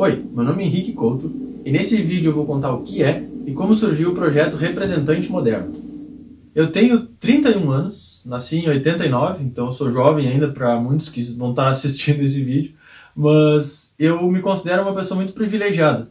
Oi, meu nome é Henrique Couto e nesse vídeo eu vou contar o que é e como surgiu o projeto Representante Moderno. Eu tenho 31 anos, nasci em 89, então sou jovem ainda para muitos que vão estar assistindo esse vídeo, mas eu me considero uma pessoa muito privilegiada,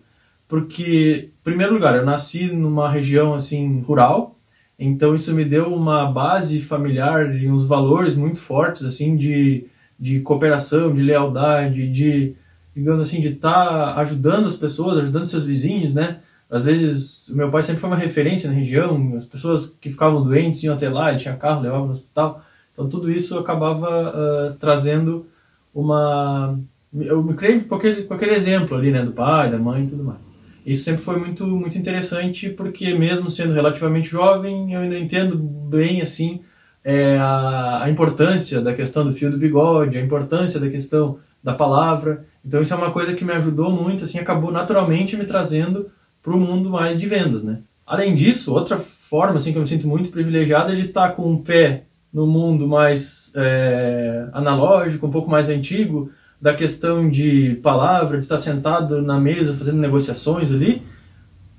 porque, em primeiro lugar, eu nasci numa região assim rural, então isso me deu uma base familiar e uns valores muito fortes assim de, de cooperação, de lealdade, de digamos assim, de estar tá ajudando as pessoas, ajudando seus vizinhos, né? Às vezes, o meu pai sempre foi uma referência na região, as pessoas que ficavam doentes iam até lá, ele tinha carro, levava no hospital. Então, tudo isso acabava uh, trazendo uma... Eu me criei com aquele, com aquele exemplo ali, né? Do pai, da mãe e tudo mais. Isso sempre foi muito, muito interessante, porque mesmo sendo relativamente jovem, eu ainda entendo bem, assim, é, a, a importância da questão do fio do bigode, a importância da questão da palavra. Então isso é uma coisa que me ajudou muito, assim, acabou naturalmente me trazendo para o mundo mais de vendas, né? Além disso, outra forma assim que eu me sinto muito privilegiado é de estar com um pé no mundo mais é, analógico, um pouco mais antigo, da questão de palavra, de estar sentado na mesa fazendo negociações ali,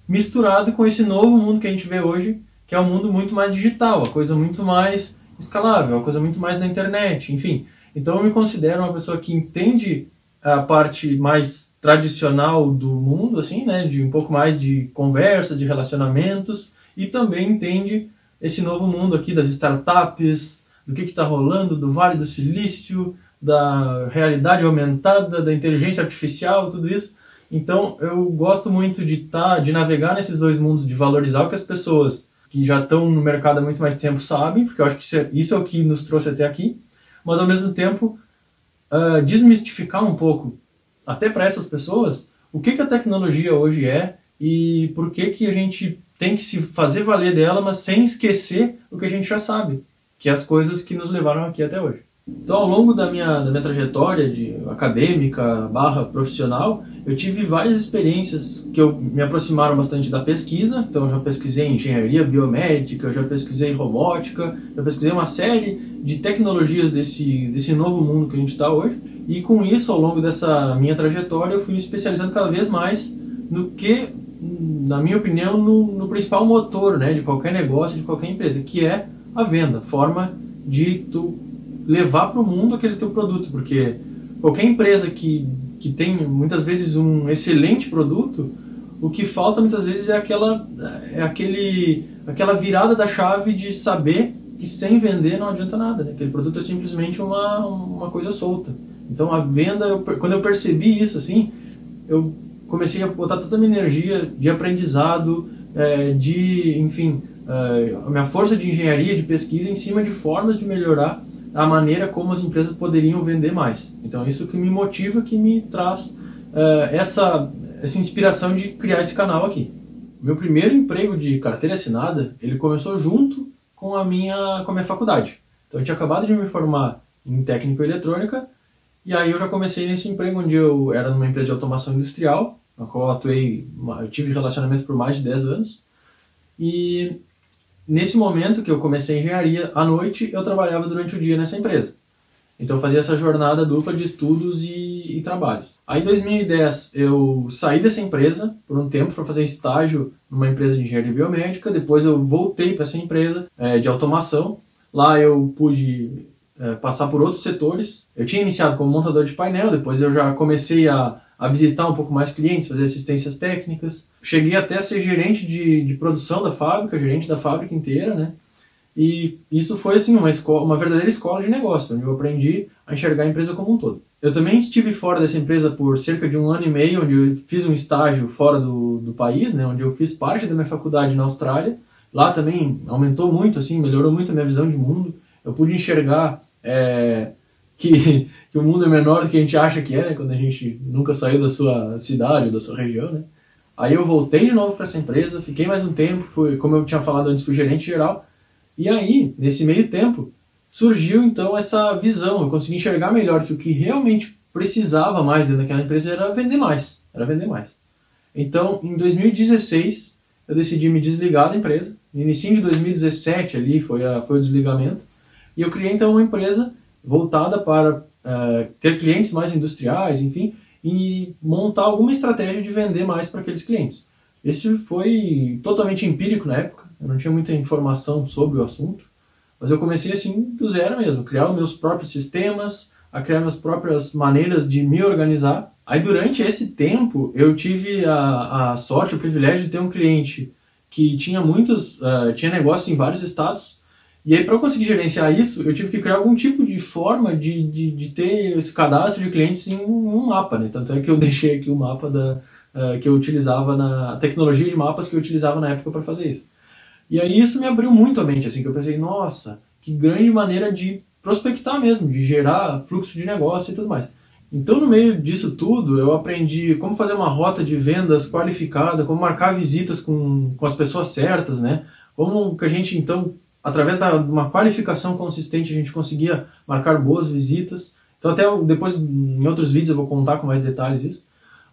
misturado com esse novo mundo que a gente vê hoje, que é um mundo muito mais digital, a coisa muito mais escalável, a coisa muito mais na internet, enfim. Então eu me considero uma pessoa que entende a parte mais tradicional do mundo, assim, né, de um pouco mais de conversa, de relacionamentos, e também entende esse novo mundo aqui das startups, do que está rolando, do Vale do Silício, da realidade aumentada, da inteligência artificial, tudo isso. Então eu gosto muito de tá, de navegar nesses dois mundos, de valorizar o que as pessoas que já estão no mercado há muito mais tempo sabem, porque eu acho que isso é, isso é o que nos trouxe até aqui, mas ao mesmo tempo uh, desmistificar um pouco, até para essas pessoas, o que, que a tecnologia hoje é e por que, que a gente tem que se fazer valer dela, mas sem esquecer o que a gente já sabe, que é as coisas que nos levaram aqui até hoje. Então, ao longo da minha, da minha trajetória de acadêmica barra profissional, eu tive várias experiências que eu, me aproximaram bastante da pesquisa. Então, já pesquisei engenharia biomédica, já pesquisei robótica, já pesquisei uma série de tecnologias desse, desse novo mundo que a gente está hoje. E com isso, ao longo dessa minha trajetória, eu fui me especializando cada vez mais no que, na minha opinião, no, no principal motor né, de qualquer negócio, de qualquer empresa, que é a venda, forma de tu levar para o mundo aquele teu produto, porque qualquer empresa que, que tem muitas vezes um excelente produto, o que falta muitas vezes é aquela é aquele aquela virada da chave de saber que sem vender não adianta nada, né? aquele produto é simplesmente uma, uma coisa solta. Então a venda, eu, quando eu percebi isso assim, eu comecei a botar toda a minha energia de aprendizado, é, de, enfim, é, a minha força de engenharia, de pesquisa em cima de formas de melhorar a maneira como as empresas poderiam vender mais. Então isso que me motiva, que me traz uh, essa, essa inspiração de criar esse canal aqui. Meu primeiro emprego de carteira assinada, ele começou junto com a minha, com a minha faculdade. Então eu tinha acabado de me formar em técnico eletrônica e aí eu já comecei nesse emprego onde eu era numa empresa de automação industrial, na qual eu atuei, eu tive relacionamento por mais de 10 anos. E nesse momento que eu comecei a engenharia, à noite eu trabalhava durante o dia nessa empresa. Então eu fazia essa jornada dupla de estudos e, e trabalhos. Aí em 2010 eu saí dessa empresa por um tempo para fazer estágio numa empresa de engenharia biomédica. Depois eu voltei para essa empresa é, de automação. Lá eu pude é, passar por outros setores. Eu tinha iniciado como montador de painel, depois eu já comecei a a visitar um pouco mais clientes, fazer assistências técnicas. Cheguei até a ser gerente de, de produção da fábrica, gerente da fábrica inteira, né? E isso foi assim uma escola, uma verdadeira escola de negócio, onde eu aprendi a enxergar a empresa como um todo. Eu também estive fora dessa empresa por cerca de um ano e meio, onde eu fiz um estágio fora do, do país, né, onde eu fiz parte da minha faculdade na Austrália. Lá também aumentou muito, assim, melhorou muito a minha visão de mundo. Eu pude enxergar é, que, que o mundo é menor do que a gente acha que é, né? Quando a gente nunca saiu da sua cidade da sua região, né? Aí eu voltei de novo para essa empresa, fiquei mais um tempo, fui, como eu tinha falado antes, fui gerente geral. E aí, nesse meio tempo, surgiu então essa visão. Eu consegui enxergar melhor que o que realmente precisava mais dentro daquela empresa era vender mais. Era vender mais. Então, em 2016, eu decidi me desligar da empresa. No início de 2017 ali foi, a, foi o desligamento. E eu criei então uma empresa voltada para uh, ter clientes mais industriais, enfim, e montar alguma estratégia de vender mais para aqueles clientes. Esse foi totalmente empírico na época, eu não tinha muita informação sobre o assunto, mas eu comecei assim do zero mesmo, criar meus próprios sistemas, a criar minhas próprias maneiras de me organizar. Aí durante esse tempo eu tive a, a sorte, o privilégio de ter um cliente que tinha muitos, uh, tinha negócios em vários estados. E aí para eu conseguir gerenciar isso, eu tive que criar algum tipo de forma de, de, de ter esse cadastro de clientes em um mapa, né? Tanto é que eu deixei aqui o mapa da, uh, que eu utilizava na tecnologia de mapas que eu utilizava na época para fazer isso. E aí isso me abriu muito a mente, assim, que eu pensei, nossa, que grande maneira de prospectar mesmo, de gerar fluxo de negócio e tudo mais. Então, no meio disso tudo, eu aprendi como fazer uma rota de vendas qualificada, como marcar visitas com, com as pessoas certas, né? Como que a gente, então, através de uma qualificação consistente, a gente conseguia marcar boas visitas. Então, até depois, em outros vídeos, eu vou contar com mais detalhes isso.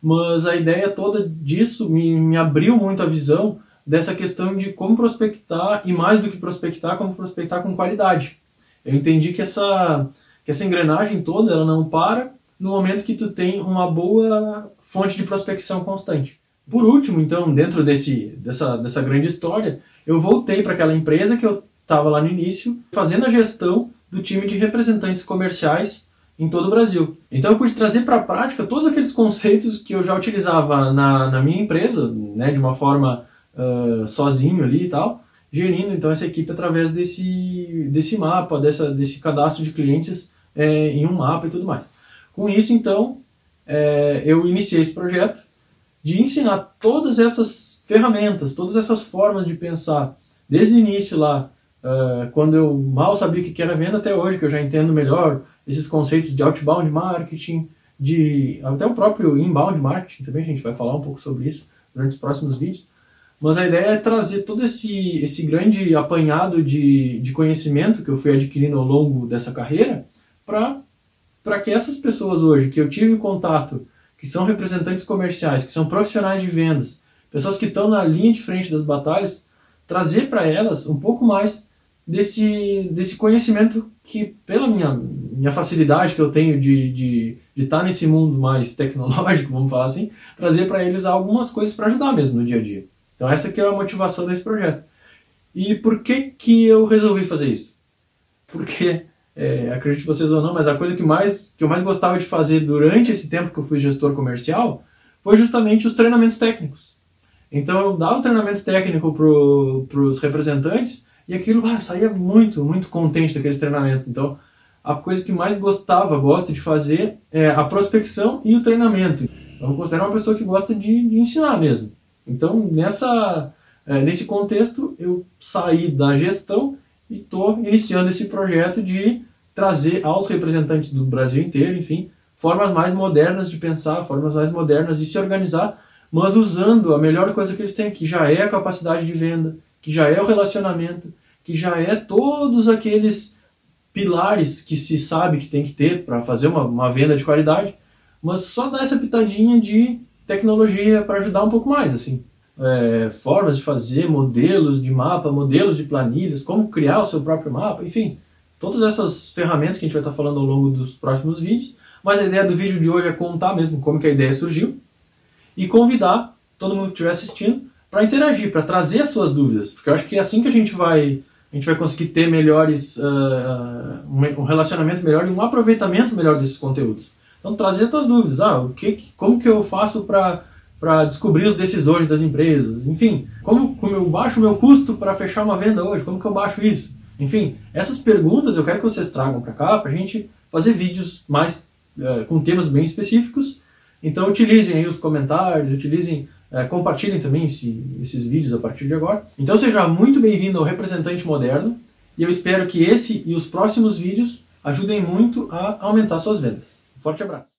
Mas a ideia toda disso me, me abriu muito a visão dessa questão de como prospectar, e mais do que prospectar, como prospectar com qualidade. Eu entendi que essa, que essa engrenagem toda ela não para no momento que tu tem uma boa fonte de prospecção constante. Por último, então, dentro desse, dessa, dessa grande história, eu voltei para aquela empresa que eu estava lá no início, fazendo a gestão do time de representantes comerciais em todo o Brasil. Então eu pude trazer para a prática todos aqueles conceitos que eu já utilizava na, na minha empresa, né, de uma forma uh, sozinho ali e tal, gerindo então essa equipe através desse, desse mapa, dessa, desse cadastro de clientes é, em um mapa e tudo mais. Com isso, então, é, eu iniciei esse projeto de ensinar todas essas ferramentas, todas essas formas de pensar, desde o início lá, uh, quando eu mal sabia o que era venda, até hoje, que eu já entendo melhor esses conceitos de outbound marketing, de até o próprio inbound marketing também, a gente vai falar um pouco sobre isso durante os próximos vídeos. Mas a ideia é trazer todo esse, esse grande apanhado de, de conhecimento que eu fui adquirindo ao longo dessa carreira para que essas pessoas hoje que eu tive contato, que são representantes comerciais, que são profissionais de vendas, pessoas que estão na linha de frente das batalhas, trazer para elas um pouco mais desse, desse conhecimento que, pela minha, minha facilidade que eu tenho de, de, de estar nesse mundo mais tecnológico, vamos falar assim, trazer para eles algumas coisas para ajudar mesmo no dia a dia. Então essa que é a motivação desse projeto. E por que que eu resolvi fazer isso? Porque, é, acredite vocês ou não, mas a coisa que, mais, que eu mais gostava de fazer durante esse tempo que eu fui gestor comercial foi justamente os treinamentos técnicos. Então eu dava o treinamento técnico para os representantes e aquilo ah, eu saía muito, muito contente daqueles treinamentos. Então a coisa que mais gostava, gosto de fazer é a prospecção e o treinamento. Eu me considero uma pessoa que gosta de, de ensinar mesmo. Então, nessa, é, nesse contexto, eu saí da gestão e estou iniciando esse projeto de trazer aos representantes do Brasil inteiro, enfim, formas mais modernas de pensar, formas mais modernas de se organizar, mas usando a melhor coisa que eles têm, que já é a capacidade de venda, que já é o relacionamento, que já é todos aqueles pilares que se sabe que tem que ter para fazer uma, uma venda de qualidade, mas só dar essa pitadinha de tecnologia para ajudar um pouco mais, assim. É, formas de fazer, modelos de mapa, modelos de planilhas, como criar o seu próprio mapa, enfim. Todas essas ferramentas que a gente vai estar falando ao longo dos próximos vídeos. Mas a ideia do vídeo de hoje é contar mesmo como que a ideia surgiu e convidar todo mundo que estiver assistindo para interagir, para trazer as suas dúvidas. Porque eu acho que é assim que a gente vai, a gente vai conseguir ter melhores, uh, um relacionamento melhor e um aproveitamento melhor desses conteúdos. Então trazer suas dúvidas, ah, o que, como que eu faço para para descobrir os decisores das empresas, enfim, como, como eu baixo o meu custo para fechar uma venda hoje, como que eu baixo isso? Enfim, essas perguntas eu quero que vocês tragam para cá para a gente fazer vídeos mais é, com temas bem específicos. Então utilizem aí os comentários, utilizem, é, compartilhem também esse, esses vídeos a partir de agora. Então seja muito bem-vindo ao Representante Moderno e eu espero que esse e os próximos vídeos ajudem muito a aumentar suas vendas. Forte abraço!